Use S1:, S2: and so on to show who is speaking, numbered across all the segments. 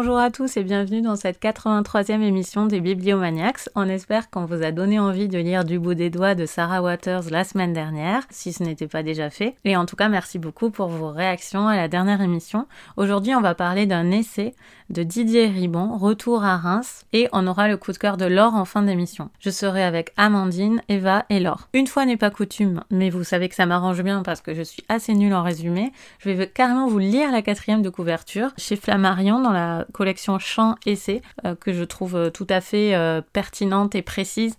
S1: Bonjour à tous et bienvenue dans cette 83e émission des Bibliomaniacs. On espère qu'on vous a donné envie de lire Du bout des doigts de Sarah Waters la semaine dernière, si ce n'était pas déjà fait. Et en tout cas, merci beaucoup pour vos réactions à la dernière émission. Aujourd'hui, on va parler d'un essai de Didier Ribon, Retour à Reims, et on aura le coup de cœur de Laure en fin d'émission. Je serai avec Amandine, Eva et Laure. Une fois n'est pas coutume, mais vous savez que ça m'arrange bien parce que je suis assez nulle en résumé, je vais carrément vous lire la quatrième de couverture chez Flammarion dans la collection Chant Essai, euh, que je trouve euh, tout à fait euh, pertinente et précise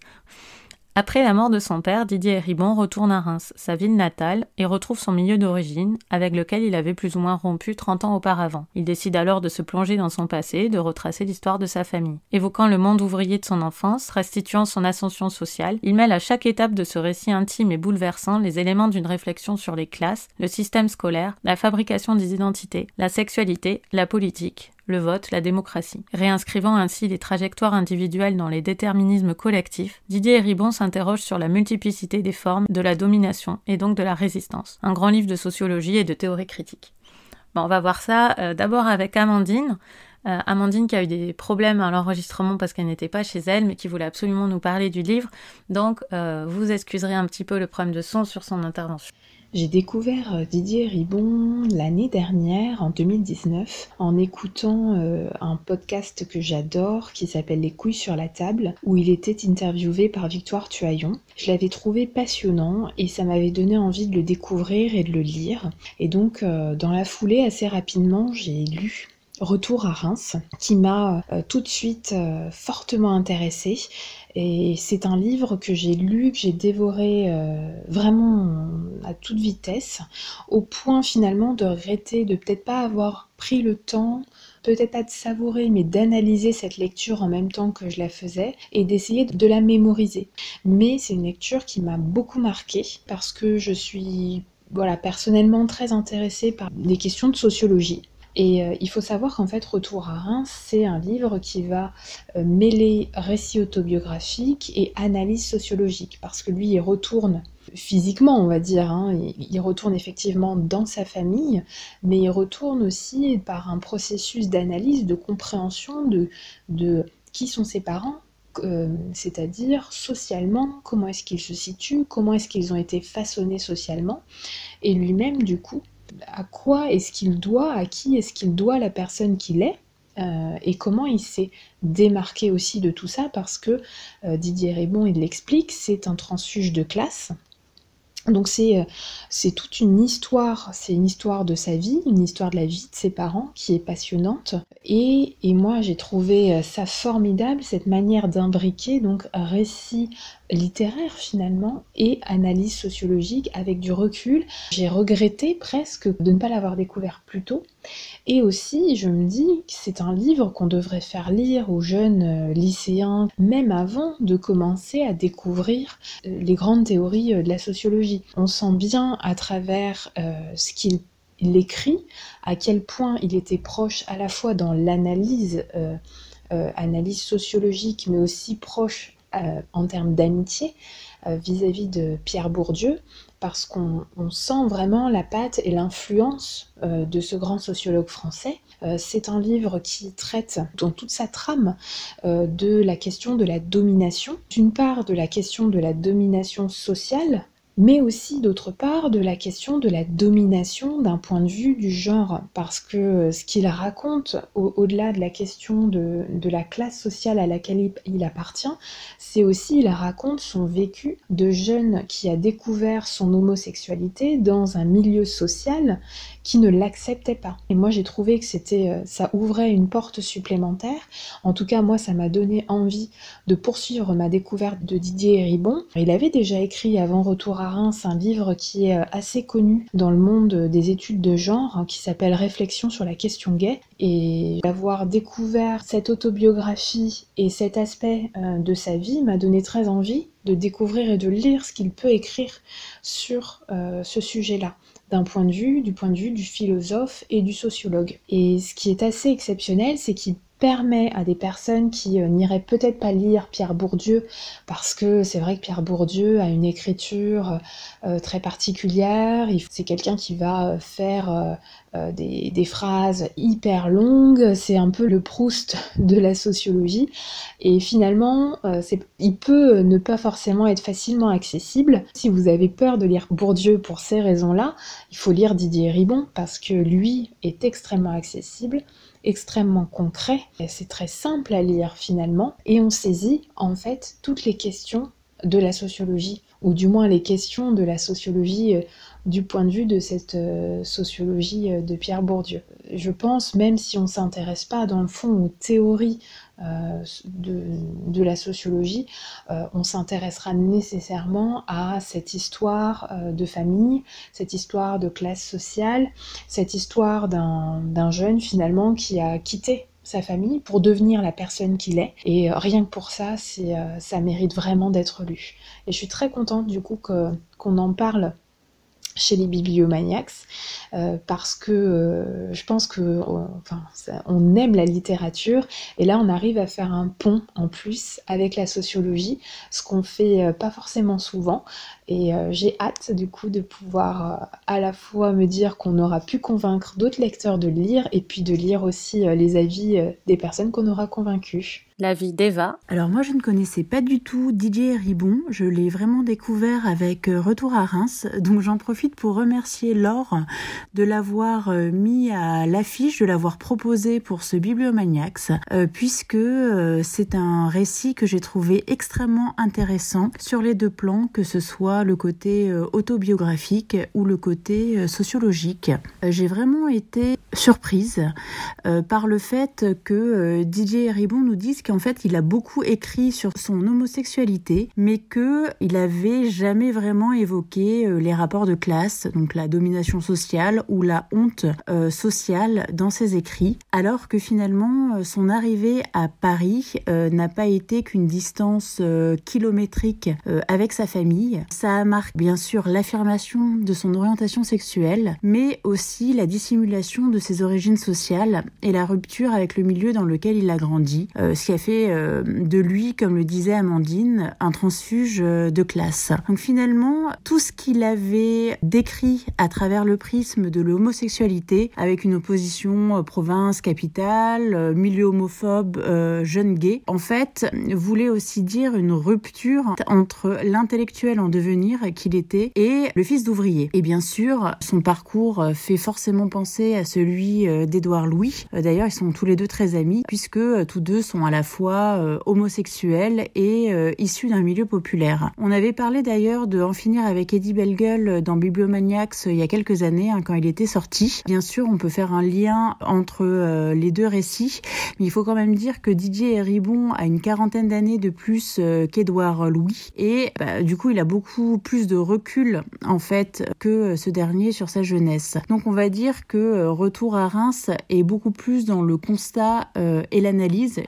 S1: après la mort de son père, Didier Ribon retourne à Reims, sa ville natale, et retrouve son milieu d'origine, avec lequel il avait plus ou moins rompu 30 ans auparavant. Il décide alors de se plonger dans son passé, de retracer l'histoire de sa famille. Évoquant le monde ouvrier de son enfance, restituant son ascension sociale, il mêle à chaque étape de ce récit intime et bouleversant les éléments d'une réflexion sur les classes, le système scolaire, la fabrication des identités, la sexualité, la politique, le vote, la démocratie. Réinscrivant ainsi les trajectoires individuelles dans les déterminismes collectifs, Didier Ribon s'interroge sur la multiplicité des formes de la domination et donc de la résistance. Un grand livre de sociologie et de théorie critique. On va voir ça euh, d'abord avec Amandine. Euh, Amandine qui a eu des problèmes à l'enregistrement parce qu'elle n'était pas chez elle, mais qui voulait absolument nous parler du livre. Donc, euh, vous excuserez un petit peu le problème de son sur son intervention.
S2: J'ai découvert euh, Didier Ribon l'année dernière, en 2019, en écoutant euh, un podcast que j'adore qui s'appelle Les couilles sur la table, où il était interviewé par Victoire Tuaillon. Je l'avais trouvé passionnant et ça m'avait donné envie de le découvrir et de le lire. Et donc, euh, dans la foulée, assez rapidement, j'ai lu Retour à Reims, qui m'a tout de suite fortement intéressée et c'est un livre que j'ai lu, que j'ai dévoré euh, vraiment à toute vitesse, au point finalement de regretter de peut-être pas avoir pris le temps, peut-être pas de savourer, mais d'analyser cette lecture en même temps que je la faisais et d'essayer de la mémoriser. Mais c'est une lecture qui m'a beaucoup marquée parce que je suis voilà, personnellement très intéressée par des questions de sociologie. Et euh, il faut savoir qu'en fait, Retour à Reims, c'est un livre qui va euh, mêler récit autobiographique et analyse sociologique, parce que lui, il retourne physiquement, on va dire, hein, il, retourne effectivement dans sa famille, mais il retourne aussi par un processus d'analyse, de compréhension de, qui sont ses parents, euh, c'est-à-dire socialement, comment est-ce qu'ils se situent, comment est-ce qu'ils ont été façonnés socialement, et lui-même, du coup, à quoi est-ce qu'il doit, à qui est-ce qu'il doit la personne qu'il est, euh, et comment il s'est démarqué aussi de tout ça, parce que euh, Didier Rébon, il l'explique, c'est un transfuge de classe. Donc c'est, euh, toute une histoire, c'est une histoire de sa vie, une histoire de la vie de ses parents qui est passionnante. Et, et moi j'ai trouvé ça formidable, cette manière d'imbriquer donc récit littéraire finalement et analyse sociologique avec du recul. J'ai regretté presque de ne pas l'avoir découvert plus tôt. Et aussi, je me dis que c'est un livre qu'on devrait faire lire aux jeunes euh, lycéens, même avant de commencer à découvrir euh, les grandes théories euh, de la sociologie. On sent bien à travers ce qu'il écrit à quel point il était proche à la fois dans l'analyse, analyse sociologique, mais aussi proche euh, en termes d'amitié euh, vis-à-vis de Pierre Bourdieu, parce qu'on sent vraiment la patte et l'influence euh, de ce grand sociologue français. c'est un livre qui traite dans toute sa trame de la question de la domination, d'une part de la question de la domination sociale, mais aussi d'autre part de la question de la domination d'un point de vue du genre, parce que ce qu'il raconte au-delà de la question de, la classe sociale à laquelle il, appartient, c'est aussi il raconte son vécu de jeune qui a découvert son homosexualité dans un milieu social qui ne l'acceptait pas. Et moi j'ai trouvé que c'était euh, ça ouvrait une porte supplémentaire. En tout cas moi ça m'a donné envie de poursuivre ma découverte de Didier Ribon. Il avait déjà écrit avant Retour à Reims un livre qui est euh, assez connu dans le monde des études de genre hein, qui s'appelle Réflexion sur la question gay et d'avoir découvert cette autobiographie et cet aspect euh, de sa vie m'a donné très envie de découvrir et de lire ce qu'il peut écrire sur ce sujet-là d'un point de vue, du point de vue du philosophe et du sociologue. Et ce qui est assez exceptionnel, c'est qu'il permet à des personnes qui n'iraient peut-être pas lire Pierre Bourdieu, parce que c'est vrai que Pierre Bourdieu a une écriture très particulière, c'est quelqu'un qui va faire euh, des, phrases hyper longues, c'est un peu le Proust de la sociologie, et finalement, euh, il peut ne pas forcément être facilement accessible. Si vous avez peur de lire Bourdieu pour ces raisons-là, il faut lire Didier Ribon, parce que lui est extrêmement accessible, extrêmement concret, c'est très simple à lire finalement, et on saisit en fait toutes les questions de la sociologie, ou du moins les questions de la sociologie euh, du point de vue de cette euh, sociologie euh, de Pierre Bourdieu. Je pense, même si on ne s'intéresse pas dans le fond aux théories euh, de, la sociologie, on s'intéressera nécessairement à cette histoire de famille, cette histoire de classe sociale, cette histoire d'un jeune finalement qui a quitté sa famille pour devenir la personne qu'il est. Et rien que pour ça, ça mérite vraiment d'être lu. Et je suis très contente du coup qu'on en parle chez les bibliomaniacs euh, parce que euh, je pense que enfin, on aime la littérature et là on arrive à faire un pont en plus avec la sociologie, ce qu'on fait euh, pas forcément souvent et j'ai hâte du coup de pouvoir à la fois me dire qu'on aura pu convaincre d'autres lecteurs de lire et puis de lire aussi les avis des personnes qu'on aura convaincues
S1: la vie d'Eva.
S3: Alors moi je ne connaissais pas du tout DJ Ribon, je l'ai vraiment découvert avec euh, Retour à Reims, donc j'en profite pour remercier Laure de l'avoir euh, mis à l'affiche, de l'avoir proposé pour ce Bibliomaniacs, euh, puisque c'est un récit que j'ai trouvé extrêmement intéressant sur les deux plans, que ce soit le côté autobiographique ou le côté sociologique. J'ai vraiment été surprise par le fait que DJ Ribon nous dise qu'en fait il a beaucoup écrit sur son homosexualité, mais que il avait jamais vraiment évoqué euh, les rapports de classe, donc la domination sociale ou la honte euh, sociale dans ses écrits, alors que finalement euh, son arrivée à Paris n'a pas été qu'une distance kilométrique avec sa famille. Ça marque bien sûr l'affirmation de son orientation sexuelle, mais aussi la dissimulation de ses origines sociales et la rupture avec le milieu dans lequel il a grandi, ce qui a fait euh, de lui, comme le disait Amandine, un transfuge euh, de classe. Donc finalement, tout ce qu'il avait décrit à travers le prisme de l'homosexualité, avec une opposition euh, province-capitale, milieu homophobe, jeune gay, en fait, voulait aussi dire une rupture entre l'intellectuel en devenir qu'il était et le fils d'ouvrier. Et bien sûr, son parcours fait forcément penser à celui d'Édouard Louis. D'ailleurs, ils sont tous les deux très amis, puisque tous deux sont à la euh, homosexuel et euh, issu d'un milieu populaire. On avait parlé d'ailleurs de En finir avec Eddie Bellegueule dans Bibliomaniacs il y a quelques années, hein, quand il était sorti. Bien sûr, on peut faire un lien entre euh, les deux récits, mais il faut quand même dire que Didier Ribon a une quarantaine d'années de plus qu'Édouard Louis, et bah, du coup, il a beaucoup plus de recul en fait que ce dernier sur sa jeunesse. Donc, on va dire que Retour à Reims est beaucoup plus dans le constat et l'analyse,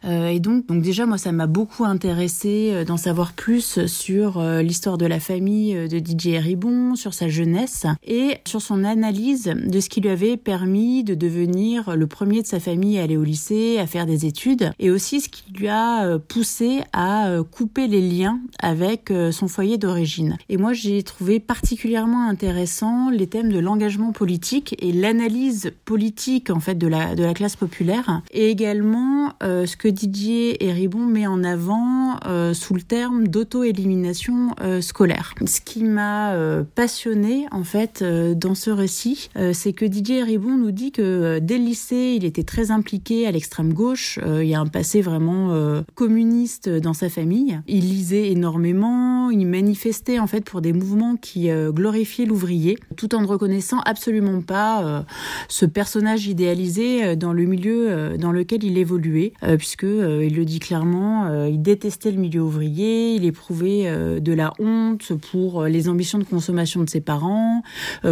S3: donc déjà, moi, ça m'a beaucoup intéressé euh, d'en savoir plus sur euh, l'histoire de la famille euh, de DJ Ribon, sur sa jeunesse et sur son analyse de ce qui lui avait permis de devenir le premier de sa famille à aller au lycée, à faire des études et aussi ce qui lui a poussé à couper les liens avec son foyer d'origine. Et moi, j'ai trouvé particulièrement intéressant les thèmes de l'engagement politique et l'analyse politique en fait de la de la classe populaire et également ce que Didier et Ribon met en avant euh, sous le terme d'auto-élimination euh, scolaire. Ce qui m'a euh, passionné en fait dans ce récit, c'est que Didier Ribon nous dit que dès le lycée, il était très impliqué à l'extrême gauche. il y a un passé vraiment communiste dans sa famille. Il lisait énormément, il manifestait en fait pour des mouvements qui glorifiaient l'ouvrier, tout en ne reconnaissant absolument pas ce personnage idéalisé dans le milieu dans lequel il évoluait, puisque il le dit clairement, il détestait le milieu ouvrier, il éprouvait de la honte pour les ambitions de consommation de ses parents,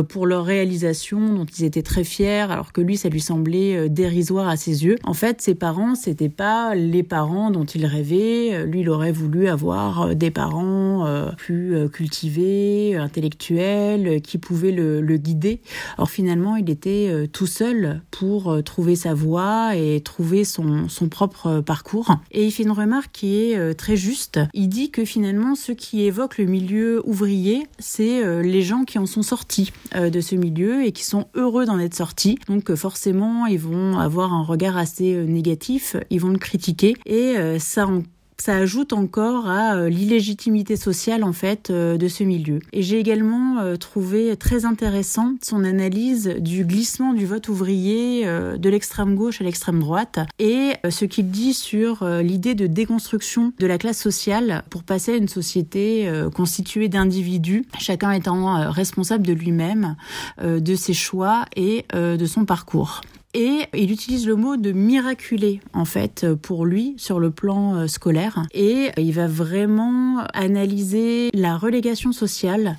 S3: pour leur réalisation dont ils étaient très fiers, alors que lui, ça lui semblait dérisoire à ses yeux. En fait, ses parents, c'était pas les parents dont il rêvait. Lui, il aurait voulu avoir des parents plus cultivés, intellectuels, qui pouvaient le, guider. Alors finalement, il était tout seul pour trouver sa voie et trouver son propre parcours. Et il fait une remarque qui est euh, très juste. Il dit que finalement, ceux qui évoquent le milieu ouvrier, c'est euh, les gens qui en sont sortis euh, de ce milieu et qui sont heureux d'en être sortis. Donc forcément, ils vont avoir un regard assez négatif, ils vont le critiquer et ça en ça ajoute encore à euh, l'illégitimité sociale en fait euh, de ce milieu. Et j'ai également euh, trouvé très intéressant son analyse du glissement du vote ouvrier de l'extrême gauche à l'extrême droite et ce qu'il dit sur l'idée de déconstruction de la classe sociale pour passer à une société constituée d'individus, chacun étant responsable de lui-même, de ses choix et de son parcours. Et il utilise le mot de miraculé, en fait, pour lui, sur le plan euh, scolaire. Et il va vraiment analyser la relégation sociale,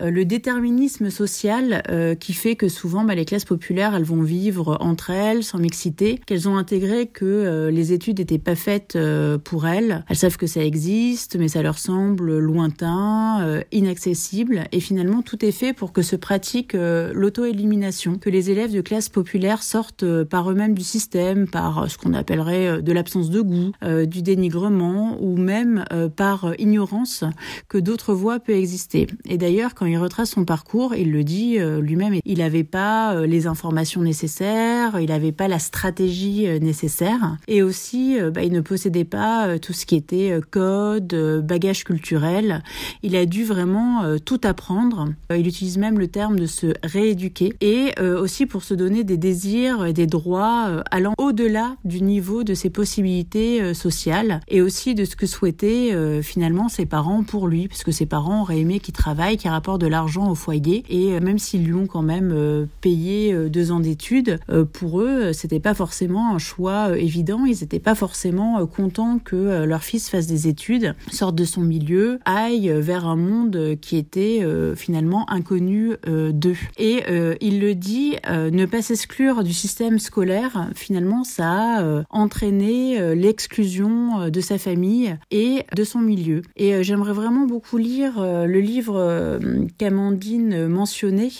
S3: euh, le déterminisme social euh, qui fait que souvent, bah, les classes populaires, elles vont vivre entre elles, sans mixité, qu'elles ont intégré que les études n'étaient pas faites pour elles. Elles savent que ça existe, mais ça leur semble lointain, inaccessible. Et finalement, tout est fait pour que se pratique l'auto-élimination, que les élèves de classes populaires sortent euh, par eux-mêmes du système, par euh, ce qu'on appellerait euh, de l'absence de goût, du dénigrement ou même par ignorance que d'autres voies peuvent exister. Et d'ailleurs, quand il retrace son parcours, il le dit lui-même, il n'avait pas les informations nécessaires, il n'avait pas la stratégie nécessaire, et aussi, bah, il ne possédait pas tout ce qui était code, bagage culturel. Il a dû vraiment tout apprendre. Il utilise même le terme de se rééduquer, et aussi pour se donner des désirs des droits euh, allant au-delà du niveau de ses possibilités euh, sociales et aussi de ce que souhaitaient euh, finalement ses parents pour lui, parce que ses parents auraient aimé qu'il travaille, qu'il rapporte de l'argent au foyer et même s'ils lui ont quand même payé deux ans d'études, pour eux c'était pas forcément un choix évident, ils n'étaient pas forcément contents que leur fils fasse des études, sorte de son milieu, aille vers un monde qui était finalement inconnu d'eux. Et il le dit, ne pas s'exclure du système scolaire, finalement, ça a euh, entraîné euh, l'exclusion euh, de sa famille et de son milieu. Et j'aimerais vraiment beaucoup lire le livre qu'Amandine mentionnait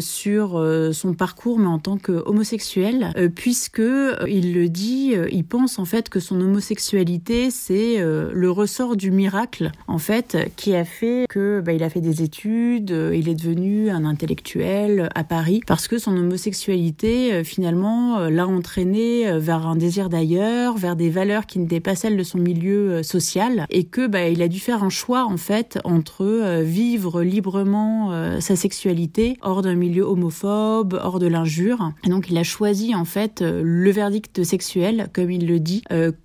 S3: sur son parcours, mais en tant qu'homosexuel, puisque il le dit, il pense en fait que son homosexualité, c'est le ressort du miracle, en fait, qui a fait que bah, il a fait des études, il est devenu un intellectuel à Paris, parce que son homosexualité euh, finalement euh, l'a entraîné euh, vers un désir d'ailleurs, vers des valeurs qui n'étaient pas celles de son milieu social et que bah, il a dû faire un choix en fait entre vivre librement sa sexualité hors d'un milieu homophobe, hors de l'injure. Et donc il a choisi en fait le verdict sexuel, comme il le dit,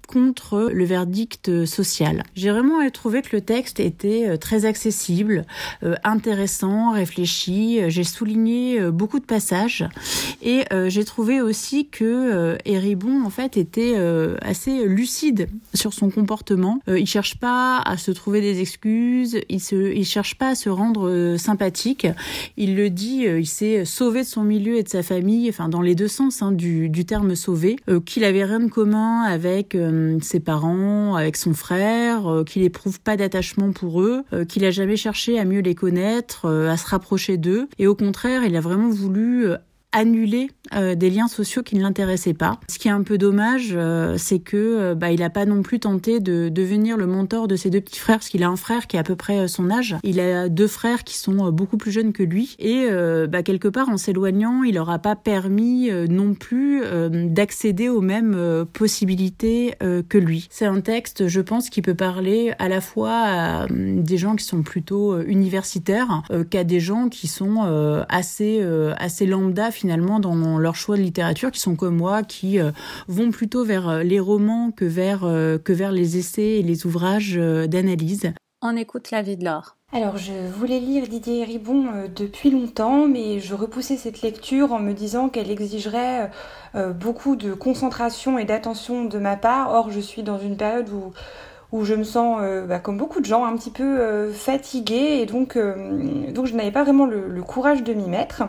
S3: contre le verdict social. J'ai vraiment trouvé que le texte était très accessible, intéressant, réfléchi. J'ai souligné beaucoup de passages et j'ai trouvé aussi que euh, Eribon en fait était euh, assez lucide sur son comportement. il cherche pas à se trouver des excuses, il se, il cherche pas à se rendre sympathique. Il le dit, il s'est sauvé de son milieu et de sa famille, enfin dans les deux sens hein, du, du terme sauvé, qu'il avait rien de commun avec ses parents, avec son frère, qu'il éprouve pas d'attachement pour eux, qu'il a jamais cherché à mieux les connaître, à se rapprocher d'eux, et au contraire, il a vraiment voulu annuler euh, des liens sociaux qui ne l'intéressaient pas. Ce qui est un peu dommage, euh, c'est que euh, bah, il n'a pas non plus tenté de devenir le mentor de ses deux petits frères, parce qu'il a un frère qui est à peu près son âge. Il a deux frères qui sont beaucoup plus jeunes que lui, et bah, quelque part en s'éloignant, il n'aura pas permis non plus d'accéder aux mêmes possibilités que lui. C'est un texte, je pense, qui peut parler à la fois à des gens qui sont plutôt universitaires qu'à des gens qui sont assez assez lambda finalement dans leur choix de littérature, qui sont comme moi, qui euh, vont plutôt vers euh, les romans que vers, euh, que vers les essais et les ouvrages d'analyse.
S1: On écoute la vie de l'or.
S4: alors je voulais lire Didier Ribon euh, depuis longtemps, mais je repoussais cette lecture en me disant qu'elle exigerait euh, beaucoup de concentration et d'attention de ma part. Or je suis dans une période où, où je me sens, euh, bah, comme beaucoup de gens, un petit peu fatiguée et donc, donc je n'avais pas vraiment le, courage de m'y mettre.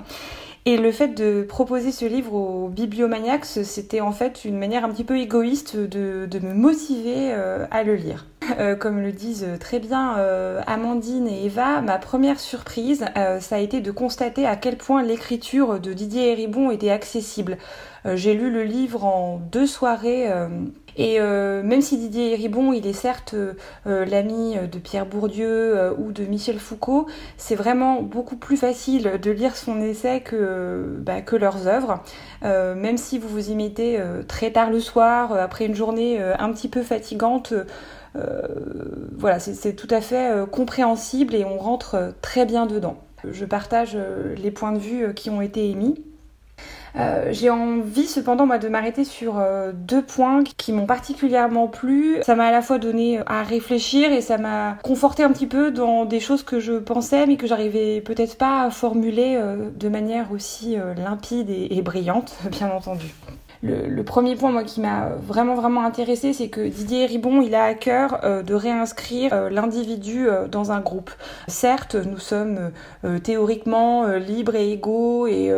S4: Et le fait de proposer ce livre aux bibliomaniacs, c'était en fait une manière un petit peu égoïste de, de me motiver à le lire. Euh, comme le disent très bien euh, Amandine et Eva, ma première surprise, euh, ça a été de constater à quel point l'écriture de Didier Héribon était accessible. J'ai lu le livre en deux soirées. Et même si Didier Héribon, il est certes l'ami de Pierre Bourdieu ou de Michel Foucault, c'est vraiment beaucoup plus facile de lire son essai que, bah, leurs œuvres. même si vous vous y mettez très tard le soir, après une journée un petit peu fatigante, euh, voilà, c'est tout à fait euh, compréhensible et on rentre euh, très bien dedans. Je partage les points de vue qui ont été émis. J'ai envie cependant de m'arrêter sur deux points qui m'ont particulièrement plu. Ça m'a à la fois donné à réfléchir et ça m'a conforté un petit peu dans des choses que je pensais mais que j'arrivais peut-être pas à formuler de manière aussi limpide et brillante, bien entendu. Le, premier point moi qui m'a vraiment vraiment intéressé c'est que Didier Ribon il a à cœur euh, de réinscrire euh, l'individu euh, dans un groupe. Certes nous sommes théoriquement libres et égaux et,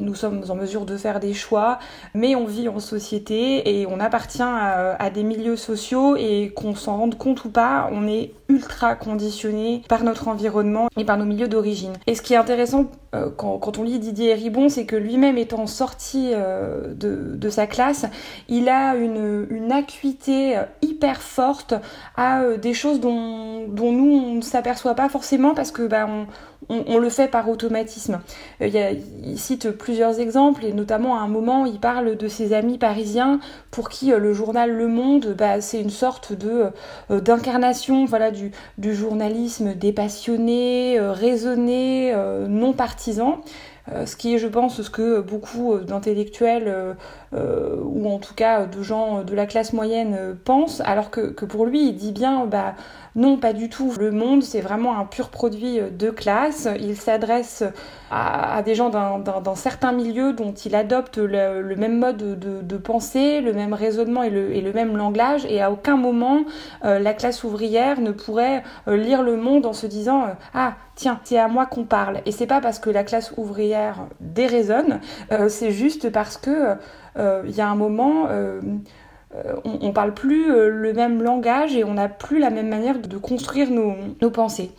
S4: nous sommes en mesure de faire des choix, mais on vit en société et on appartient à, des milieux sociaux et qu'on s'en rende compte ou pas, on est ultra conditionné par notre environnement et par nos milieux d'origine. Et ce qui est intéressant euh, quand, on lit Didier Ribon, c'est que lui-même étant sorti euh, de, sa classe, il a une, acuité euh, hyper forte à des choses dont, nous on ne s'aperçoit pas forcément parce que bah, on, le fait par automatisme. Euh, il, cite plusieurs exemples et notamment à un moment il parle de ses amis parisiens pour qui euh, le journal Le Monde bah, c'est une sorte de euh, d'incarnation voilà du, du, journalisme dépassionné, raisonné, non partisan. ce qui est, je pense, ce que beaucoup d'intellectuels ou en tout cas de gens de la classe moyenne pensent, alors que, pour lui, il dit bien, bah, non, pas du tout. Le monde, c'est vraiment un pur produit de classe. Il s'adresse à, des gens d'un certain milieu dont il adopte le, même mode de, pensée, le même raisonnement et le, même langage. Et à aucun moment, euh, la classe ouvrière ne pourrait euh, lire le monde en se disant euh, Ah, tiens, c'est à moi qu'on parle. Et c'est pas parce que la classe ouvrière déraisonne, c'est juste parce que il y a un moment euh, on, ne parle plus euh, le même langage et on n'a plus la même manière de, construire nos, pensées.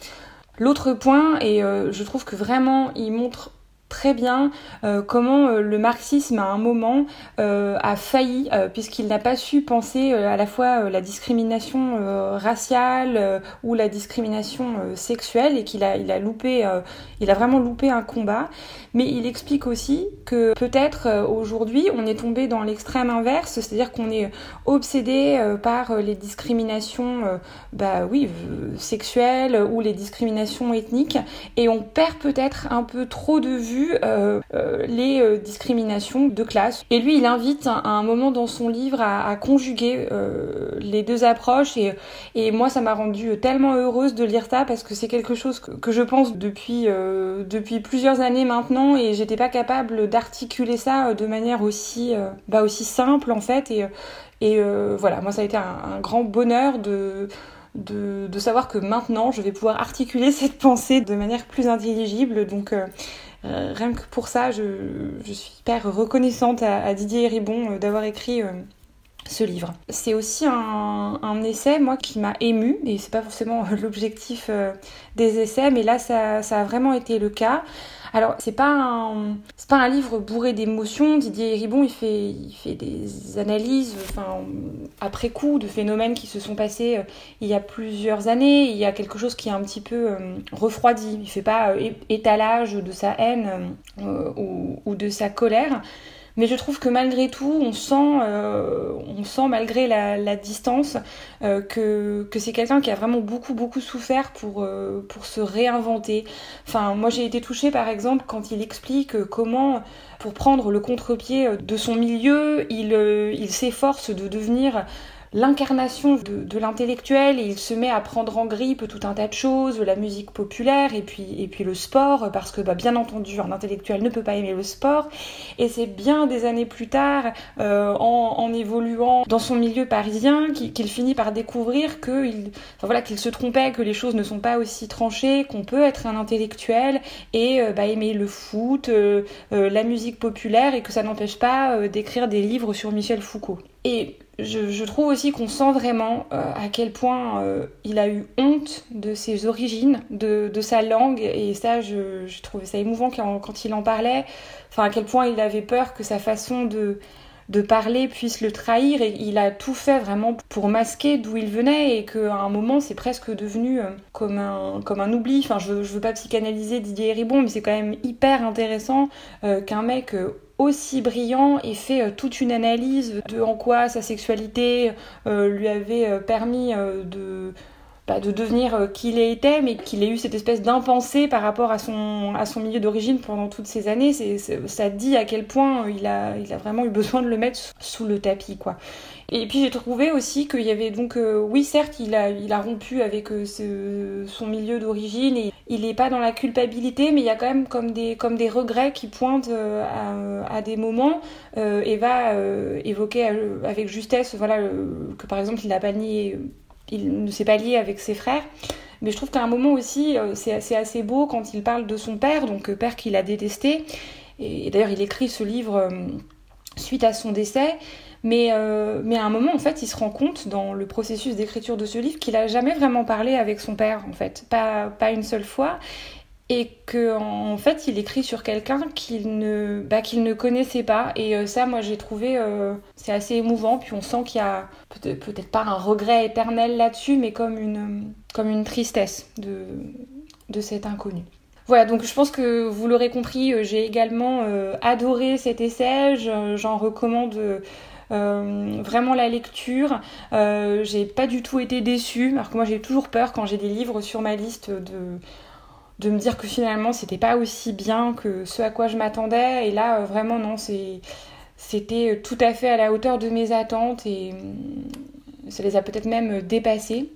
S4: L'autre point, et euh, je trouve que vraiment il montre très bien euh, comment euh, le marxisme à un moment euh, a failli puisqu'il n'a pas su penser à la fois la discrimination raciale ou la discrimination sexuelle et qu'il a il a loupé il a vraiment loupé un combat. Mais il explique aussi que peut-être aujourd'hui on est tombé dans l'extrême inverse c'est-à-dire qu'on est obsédé par les discriminations bah oui sexuelles ou les discriminations ethniques et on perd peut-être un peu trop de vue euh, euh, les euh, discriminations de classe. Et lui, il invite à un moment dans son livre à, conjuguer les deux approches. Et, moi, ça m'a rendu tellement heureuse de lire ça parce que c'est quelque chose que, je pense depuis, depuis plusieurs années maintenant et j'étais pas capable d'articuler ça de manière aussi, bah, aussi simple en fait. Et, voilà, moi, ça a été un, grand bonheur de, savoir que maintenant je vais pouvoir articuler cette pensée de manière plus intelligible. Donc rien que pour ça, je, suis hyper reconnaissante à, Didier Ribon euh, d'avoir écrit euh, ce livre. C'est aussi un, essai, moi, qui m'a ému, et c'est pas forcément l'objectif des essais, mais là, ça, a vraiment été le cas. Alors, c'est pas pas un livre bourré d'émotions. Didier Ribon, il fait, des analyses, enfin, après coup, de phénomènes qui se sont passés euh, il y a plusieurs années. Il y a quelque chose qui est un petit peu euh, refroidi. Il fait pas euh, étalage de sa haine ou, de sa colère. Mais je trouve que malgré tout, on sent, euh, on sent malgré la, distance euh, que, que c'est quelqu'un qui a vraiment beaucoup beaucoup souffert pour, euh, pour se réinventer. Enfin, moi j'ai été touchée par exemple quand il explique comment, pour prendre le contre-pied de son milieu, il, il s'efforce de devenir l'incarnation de, l'intellectuel et il se met à prendre en grippe tout un tas de choses, la musique populaire et puis, et puis le sport, parce que bah, bien entendu un intellectuel ne peut pas aimer le sport. Et c'est bien des années plus tard, euh, en, évoluant dans son milieu parisien, qu'il finit par découvrir qu'il voilà, qu'il se trompait, que les choses ne sont pas aussi tranchées, qu'on peut être un intellectuel et euh, bah, aimer le foot, euh, la musique populaire et que ça n'empêche pas d'écrire des livres sur Michel Foucault. Et je, trouve aussi qu'on sent vraiment euh, à quel point euh, il a eu honte de ses origines, de, sa langue, et ça, je, je ça émouvant quand, il en parlait. Enfin, à quel point il avait peur que sa façon de, de parler puisse le trahir, et il a tout fait vraiment pour masquer d'où il venait, et qu'à un moment, c'est presque devenu euh, comme, un, comme un oubli. Enfin, je, je veux pas psychanalyser Didier Ribon, mais c'est quand même hyper intéressant qu'un mec aussi brillant et fait euh, toute une analyse de en quoi sa sexualité euh, lui avait euh, permis de bah, de devenir qui il était, mais qu'il ait eu cette espèce d'impensé par rapport à son, à son milieu d'origine pendant toutes ces années. C'est, ça dit à quel point il a, il a vraiment eu besoin de le mettre sous le tapis, quoi. Et puis j'ai trouvé aussi qu'il y avait donc, euh, oui certes, il a, il a rompu avec euh, ce, son milieu d'origine et il n'est pas dans la culpabilité, mais il y a quand même comme des, comme des regrets qui pointent euh, à, à, des moments et va évoquer avec justesse, voilà, que par exemple il n'a pas nié, il ne s'est pas lié avec ses frères. Mais je trouve qu'à un moment aussi, c'est assez, beau quand il parle de son père, donc père qu'il a détesté. Et, d'ailleurs, il écrit ce livre suite à son décès. Mais, euh, mais à un moment, en fait, il se rend compte dans le processus d'écriture de ce livre qu'il a jamais vraiment parlé avec son père, en fait, pas, pas une seule fois, et que en fait, il écrit sur quelqu'un qu'il ne, bah, qu'il ne connaissait pas. Et euh, ça, moi, j'ai trouvé, euh, c'est assez émouvant. Puis on sent qu'il y a peut-être, peut-être pas un regret éternel là-dessus, mais comme une, comme une tristesse de, de cet inconnu. Voilà, donc je pense que vous l'aurez compris, j'ai également adoré cet essai. j'en recommande euh, vraiment la lecture. Euh, j'ai pas du tout été déçue, alors que moi j'ai toujours peur quand j'ai des livres sur ma liste de de me dire que finalement c'était pas aussi bien que ce à quoi je m'attendais et là euh, vraiment non c'est c'était tout à fait à la hauteur de mes attentes et ça les a peut-être même dépassées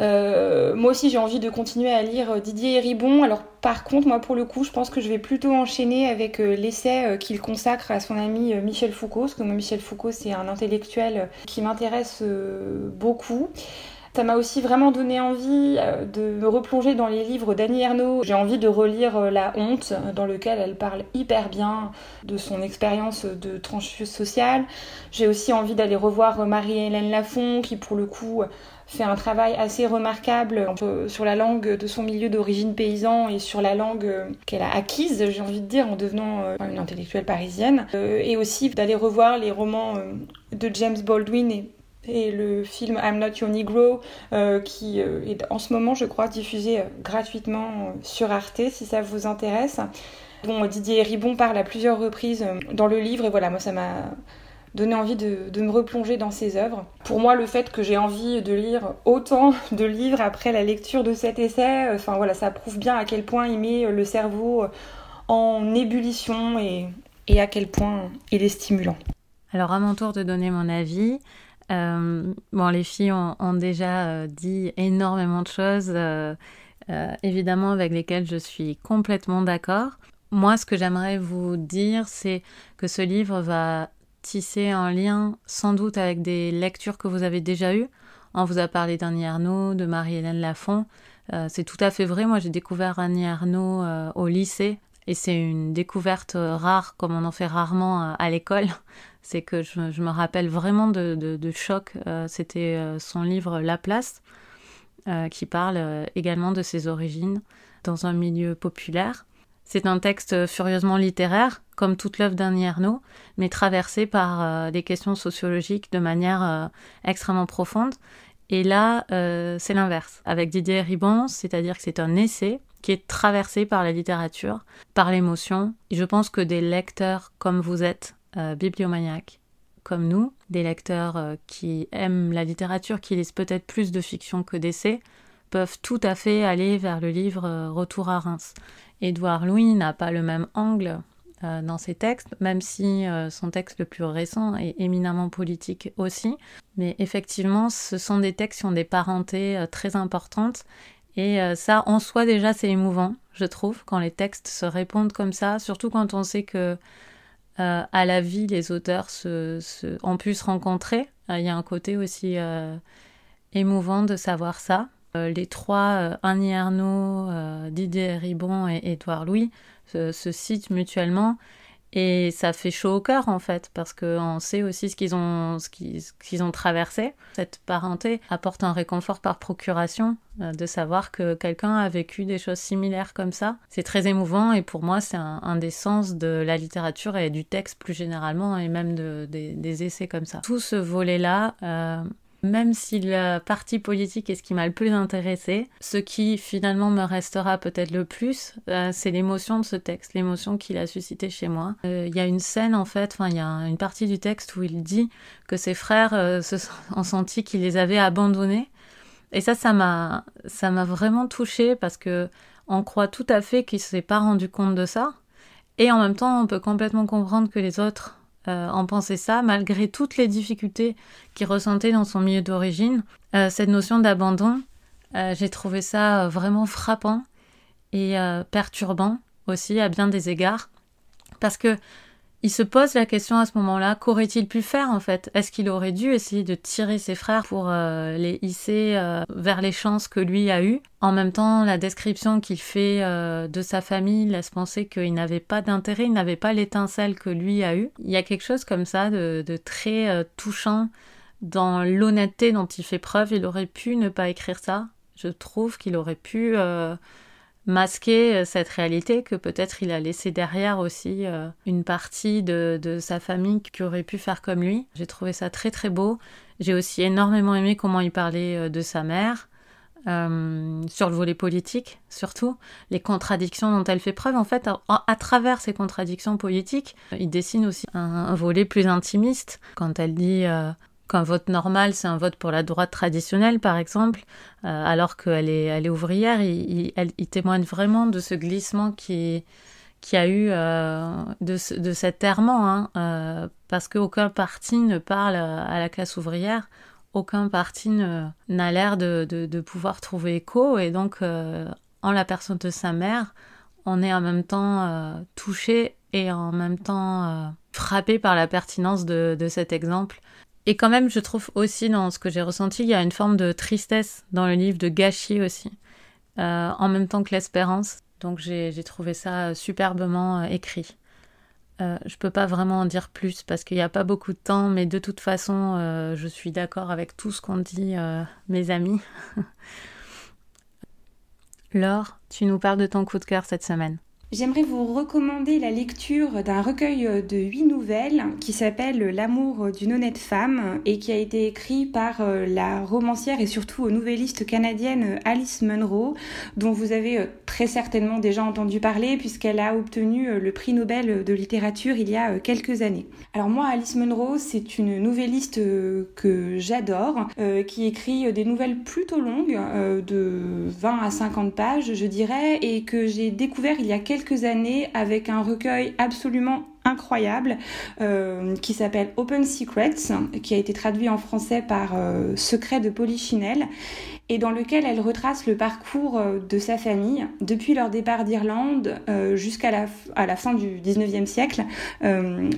S4: euh, moi aussi, j'ai envie de continuer à lire Didier Ribon. Alors, par contre, moi, pour le coup, je pense que je vais plutôt enchaîner avec euh, l'essai euh, qu'il consacre à son ami Michel Foucault, parce que moi, Michel Foucault, c'est un intellectuel qui m'intéresse beaucoup. Ça m'a aussi vraiment donné envie de me replonger dans les livres d'Annie Ernaux. J'ai envie de relire La honte, dans lequel elle parle hyper bien de son expérience de trancheuse sociale. J'ai aussi envie d'aller revoir Marie-Hélène Lafont, qui pour le coup fait un travail assez remarquable sur la langue de son milieu d'origine paysan et sur la langue euh, qu'elle a acquise, j'ai envie de dire, en devenant euh, une intellectuelle parisienne. Euh, et aussi d'aller revoir les romans de James Baldwin et et le film I'm Not Your Negro qui est en ce moment je crois diffusé gratuitement sur Arte si ça vous intéresse. Bon Didier Ribon parle à plusieurs reprises dans le livre et voilà moi ça m'a donner envie de, me replonger dans ses œuvres. Pour moi, le fait que j'ai envie de lire autant de livres après la lecture de cet essai, euh, enfin voilà, ça prouve bien à quel point il met le cerveau en ébullition et, à quel point il est stimulant.
S1: Alors à mon tour de donner mon avis. Euh, bon, les filles ont, déjà euh, dit énormément de choses, évidemment avec lesquelles je suis complètement d'accord. Moi, ce que j'aimerais vous dire, c'est que ce livre va tisser un lien sans doute avec des lectures que vous avez déjà eues. On vous a parlé d'Annie Arnaud, de Marie-Hélène Lafont. Euh, c'est tout à fait vrai. Moi, j'ai découvert Annie Arnaud euh, au lycée et c'est une découverte rare, comme on en fait rarement euh, à l'école. c'est que je, me rappelle vraiment de, choc. C'était son livre La Place, qui parle également de ses origines dans un milieu populaire. C'est un texte furieusement littéraire, comme toute l'œuvre d'Annie Ernaux, mais traversé par euh, des questions sociologiques de manière euh, extrêmement profonde. Et là, euh, c'est l'inverse. Avec Didier Ribon, c'est-à-dire que c'est un essai qui est traversé par la littérature, par l'émotion. je pense que des lecteurs comme vous êtes, bibliomaniaques, comme nous, des lecteurs qui aiment la littérature, qui lisent peut-être plus de fiction que d'essais, peuvent tout à fait aller vers le livre Retour à Reims. Édouard Louis n'a pas le même angle dans ses textes, même si son texte le plus récent est éminemment politique aussi. Mais effectivement, ce sont des textes qui ont des parentés très importantes. Et ça, en soi, déjà, c'est émouvant, je trouve, quand les textes se répondent comme ça, surtout quand on sait que à la vie, les auteurs se, ont pu se rencontrer. Il y a un côté aussi émouvant de savoir ça. Euh, les trois, euh, Annie Arnaud, euh, Didier Ribon et Édouard Louis, se, citent mutuellement. Et ça fait chaud au cœur en fait, parce qu'on sait aussi ce qu'ils ont, ce qu'ils, ont traversé. Cette parenté apporte un réconfort par procuration de savoir que quelqu'un a vécu des choses similaires comme ça. C'est très émouvant et pour moi c'est un, des sens de la littérature et du texte plus généralement et même de, des, essais comme ça. Tout ce volet-là, même si la partie politique est ce qui m'a le plus intéressé, ce qui finalement me restera peut-être le plus, euh, c'est l'émotion de ce texte, l'émotion qu'il a suscité chez moi. Euh, il y a une scène en fait, enfin il y a une partie du texte où il dit que ses frères euh, se ont senti qu'il les avait abandonnés. Et ça, ça m'a, ça m'a vraiment touchée parce que on croit tout à fait qu'il s'est pas rendu compte de ça. Et en même temps, on peut complètement comprendre que les autres euh, en penser ça, malgré toutes les difficultés qu'il ressentait dans son milieu d'origine. Euh, cette notion d'abandon, euh, j'ai trouvé ça vraiment frappant et perturbant aussi à bien des égards, parce que il se pose la question à ce moment-là, qu'aurait-il pu faire en fait? Est-ce qu'il aurait dû essayer de tirer ses frères pour euh, les hisser euh, vers les chances que lui a eues? En même temps, la description qu'il fait euh, de sa famille laisse penser qu'il n'avait pas d'intérêt, il n'avait pas l'étincelle que lui a eue. Il y a quelque chose comme ça de, de très touchant dans l'honnêteté dont il fait preuve. Il aurait pu ne pas écrire ça. Je trouve qu'il aurait pu masquer euh, cette réalité que peut-être il a laissé derrière aussi euh, une partie de, sa famille qui aurait pu faire comme lui. J'ai trouvé ça très très beau. J'ai aussi énormément aimé comment il parlait euh, de sa mère, sur le volet politique surtout, les contradictions dont elle fait preuve. En fait, à, travers ces contradictions politiques, il dessine aussi un, volet plus intimiste quand elle dit qu'un vote normal, c'est un vote pour la droite traditionnelle, par exemple, euh, alors qu'elle est, elle est ouvrière, il, témoigne vraiment de ce glissement qui, qui a eu euh, de, de, cet errement, hein, euh, parce qu'aucun parti ne parle à la classe ouvrière, aucun parti n'a l'air de, de, de, pouvoir trouver écho, et donc, en la personne de sa mère, on est en même temps touché et en même temps frappé par la pertinence de, de cet exemple et quand même, je trouve aussi dans ce que j'ai ressenti, il y a une forme de tristesse dans le livre, de gâchis aussi, euh, en même temps que l'espérance. Donc j'ai trouvé ça superbement euh, écrit. Euh, je peux pas vraiment en dire plus parce qu'il n'y a pas beaucoup de temps, mais de toute façon, euh, je suis d'accord avec tout ce qu'ont dit mes amis. Laure, tu nous parles de ton coup de cœur cette semaine.
S4: J'aimerais vous recommander la lecture d'un recueil de huit nouvelles qui s'appelle L'amour d'une honnête femme et qui a été écrit par euh, la romancière et surtout nouvelliste canadienne Alice Munro, dont vous avez euh, très certainement déjà entendu parler puisqu'elle a obtenu euh, le prix Nobel de littérature il y a quelques années. Alors moi, Alice Munro, c'est une nouvelliste que j'adore, qui écrit des nouvelles plutôt longues, de 20 à 50 pages, je dirais, et que j'ai découvert il y a quelques années avec un recueil absolument incroyable euh, qui s'appelle Open Secrets, qui a été traduit en français par euh, Secret de Polichinelle et dans lequel elle retrace le parcours euh, de sa famille depuis leur départ d'Irlande jusqu'à la, à la fin du 19e siècle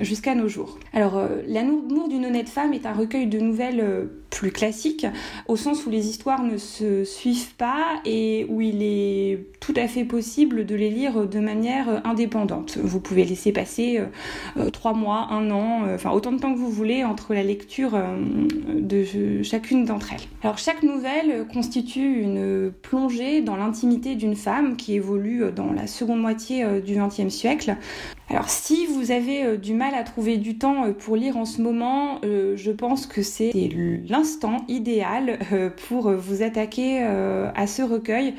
S4: jusqu'à nos jours. Alors, L'amour d'une honnête femme est un recueil de nouvelles plus classiques au sens où les histoires ne se suivent pas et où il est tout à fait possible de les lire de manière indépendante. Vous pouvez laisser passer euh, trois mois, un an, euh, enfin autant de temps que vous voulez entre la lecture euh, de chacune d'entre elles. Alors chaque nouvelle constitue une plongée dans l'intimité d'une femme qui évolue dans la seconde moitié du XXe siècle. Alors si vous avez du mal à trouver du temps pour lire en ce moment, je pense que c'est l'instant idéal pour vous attaquer à ce recueil,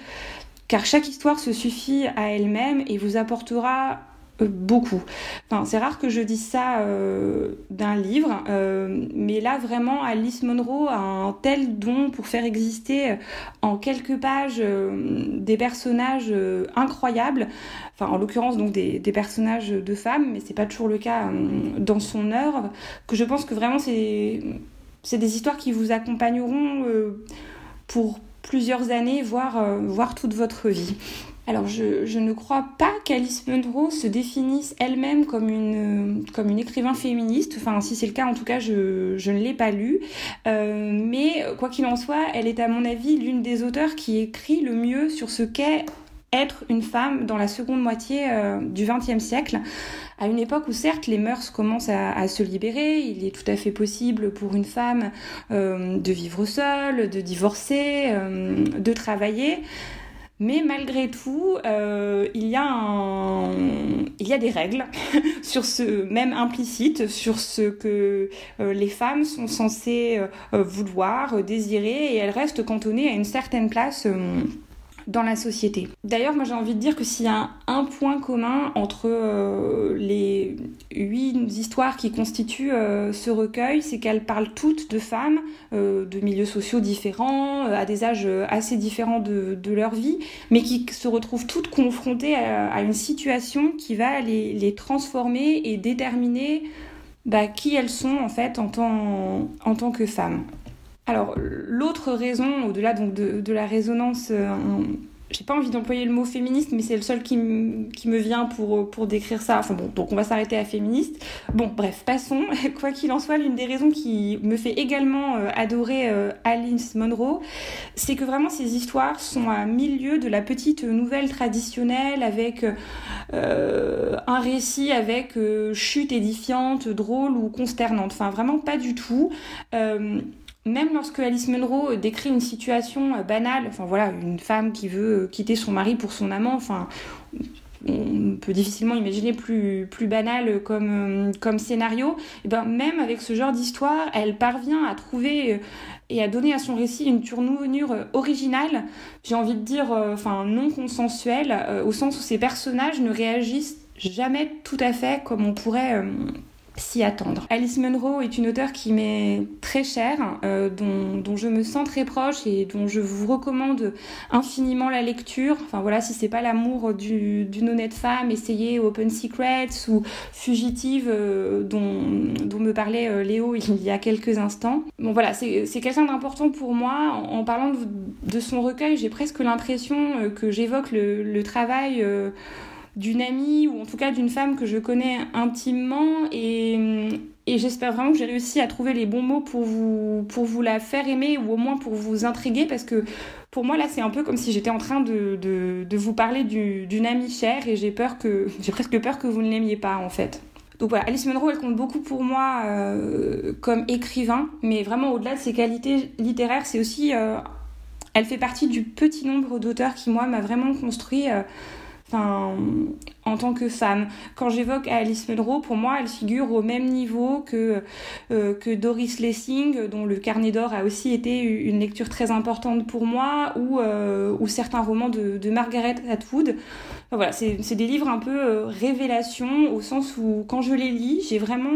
S4: car chaque histoire se suffit à elle-même et vous apportera euh, beaucoup. Enfin, c'est rare que je dise ça euh, d'un livre, euh, mais là vraiment Alice Munro a un tel don pour faire exister en quelques pages des personnages incroyables. En l'occurrence donc des, personnages de femmes, mais c'est pas toujours le cas dans son œuvre. Que je pense que vraiment c'est des histoires qui vous accompagneront pour plusieurs années, voire toute votre vie. Alors, je, ne crois pas qu'Alice Munro se définisse elle-même comme une, comme une écrivain féministe. Enfin, si c'est le cas, en tout cas, je, ne l'ai pas lu. Euh, mais quoi qu'il en soit, elle est à mon avis l'une des auteurs qui écrit le mieux sur ce qu'est être une femme dans la seconde moitié euh, du XXe siècle, à une époque où certes les mœurs commencent à, se libérer, il est tout à fait possible pour une femme euh, de vivre seule, de divorcer, de travailler. Mais malgré tout, euh, il, y a il y a des règles sur ce, même implicite, sur ce que euh, les femmes sont censées euh, vouloir, désirer, et elles restent cantonnées à une certaine place dans la société. D'ailleurs, moi j'ai envie de dire que s'il y a un point commun entre euh, les huit histoires qui constituent euh, ce recueil, c'est qu'elles parlent toutes de femmes euh, de milieux sociaux différents, à des âges assez différents de, leur vie, mais qui se retrouvent toutes confrontées à, une situation qui va les, transformer et déterminer bah, qui elles sont en fait en tant, en tant que femmes. Alors, l'autre raison, au-delà donc de, la résonance, euh, j'ai pas envie d'employer le mot féministe, mais c'est le seul qui, me vient pour, décrire ça. Enfin bon, donc on va s'arrêter à féministe. Bon, bref, passons. Quoi qu'il en soit, l'une des raisons qui me fait également euh, adorer euh, Alice Munro, c'est que vraiment ces histoires sont à milieu de la petite nouvelle traditionnelle avec un récit avec chute édifiante, drôle ou consternante. Enfin, vraiment pas du tout même lorsque Alice Munro décrit une situation euh, banale, enfin voilà, une femme qui veut euh, quitter son mari pour son amant, enfin on peut difficilement imaginer plus, plus banal comme, euh, comme scénario, et ben même avec ce genre d'histoire, elle parvient à trouver et à donner à son récit une tournure originale, j'ai envie de dire, enfin non consensuelle, au sens où ces personnages ne réagissent jamais tout à fait comme on pourrait s'y attendre. Alice Munro est une auteure qui m'est très chère, euh, dont, dont, je me sens très proche et dont je vous recommande infiniment la lecture. Enfin voilà, si c'est pas l'amour d'une honnête femme, essayez Open Secrets ou Fugitive euh, dont, dont, me parlait euh, Léo il y a quelques instants. Bon voilà, c'est quelqu'un d'important pour moi. En, parlant de, son recueil, j'ai presque l'impression que j'évoque le, travail d'une amie ou en tout cas d'une femme que je connais intimement et, et j'espère vraiment que j'ai réussi à trouver les bons mots pour vous, pour vous la faire aimer ou au moins pour vous intriguer parce que pour moi là c'est un peu comme si j'étais en train de, de, de vous parler d'une amie chère et j'ai peur que j'ai presque peur que vous ne l'aimiez pas en fait. Donc voilà, Alice Munro, elle compte beaucoup pour moi euh, comme écrivain, mais vraiment au-delà de ses qualités littéraires, c'est aussi, euh, elle fait partie du petit nombre d'auteurs qui moi m'a vraiment construit. Euh, enfin, en tant que femme. Quand j'évoque Alice Munro, pour moi, elle figure au même niveau que, euh, que Doris Lessing, dont le Carnet d'or a aussi été une lecture très importante pour moi, ou, euh, ou certains romans de, Margaret Atwood. voilà, c'est des livres un peu euh, révélation, au sens où quand je les lis, j'ai vraiment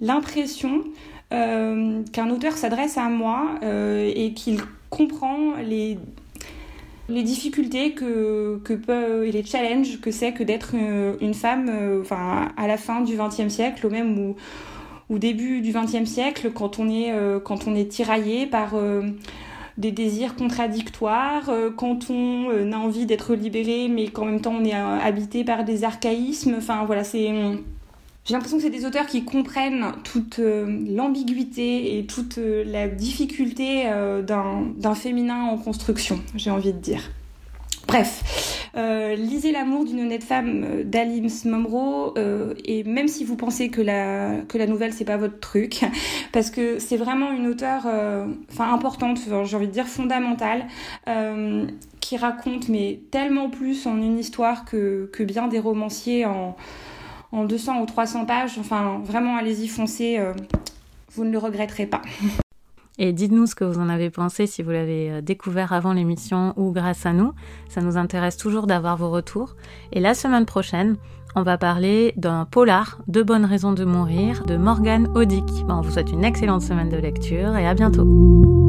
S4: l'impression qu'un auteur s'adresse à moi et qu'il comprend les les difficultés que, peut, et les challenges que c'est que d'être euh, une, femme euh, à la fin du XXe siècle, au même ou au début du XXe siècle, quand on est, euh, quand on est tiraillé par des désirs contradictoires, quand on a envie d'être libéré, mais qu'en même temps on est habité par des archaïsmes. Enfin voilà, c'est j'ai l'impression que c'est des auteurs qui comprennent toute l'ambiguïté et toute la difficulté d'un féminin en construction, j'ai envie de dire. Bref, euh, lisez l'amour d'une honnête femme euh, Munro euh, et même si vous pensez que la que la nouvelle c'est pas votre truc, parce que c'est vraiment une auteure, importante, j'ai envie de dire fondamentale, qui raconte mais tellement plus en une histoire que que bien des romanciers en en 200 ou 300 pages. Enfin, vraiment, allez-y, foncez, vous ne le regretterez pas.
S1: Et dites-nous ce que vous en avez pensé si vous l'avez euh, découvert avant l'émission ou grâce à nous. Ça nous intéresse toujours d'avoir vos retours. Et la semaine prochaine, on va parler d'un polar, Deux bonnes raisons de mourir, de Morgane Odick. on vous souhaite une excellente semaine de lecture et à bientôt.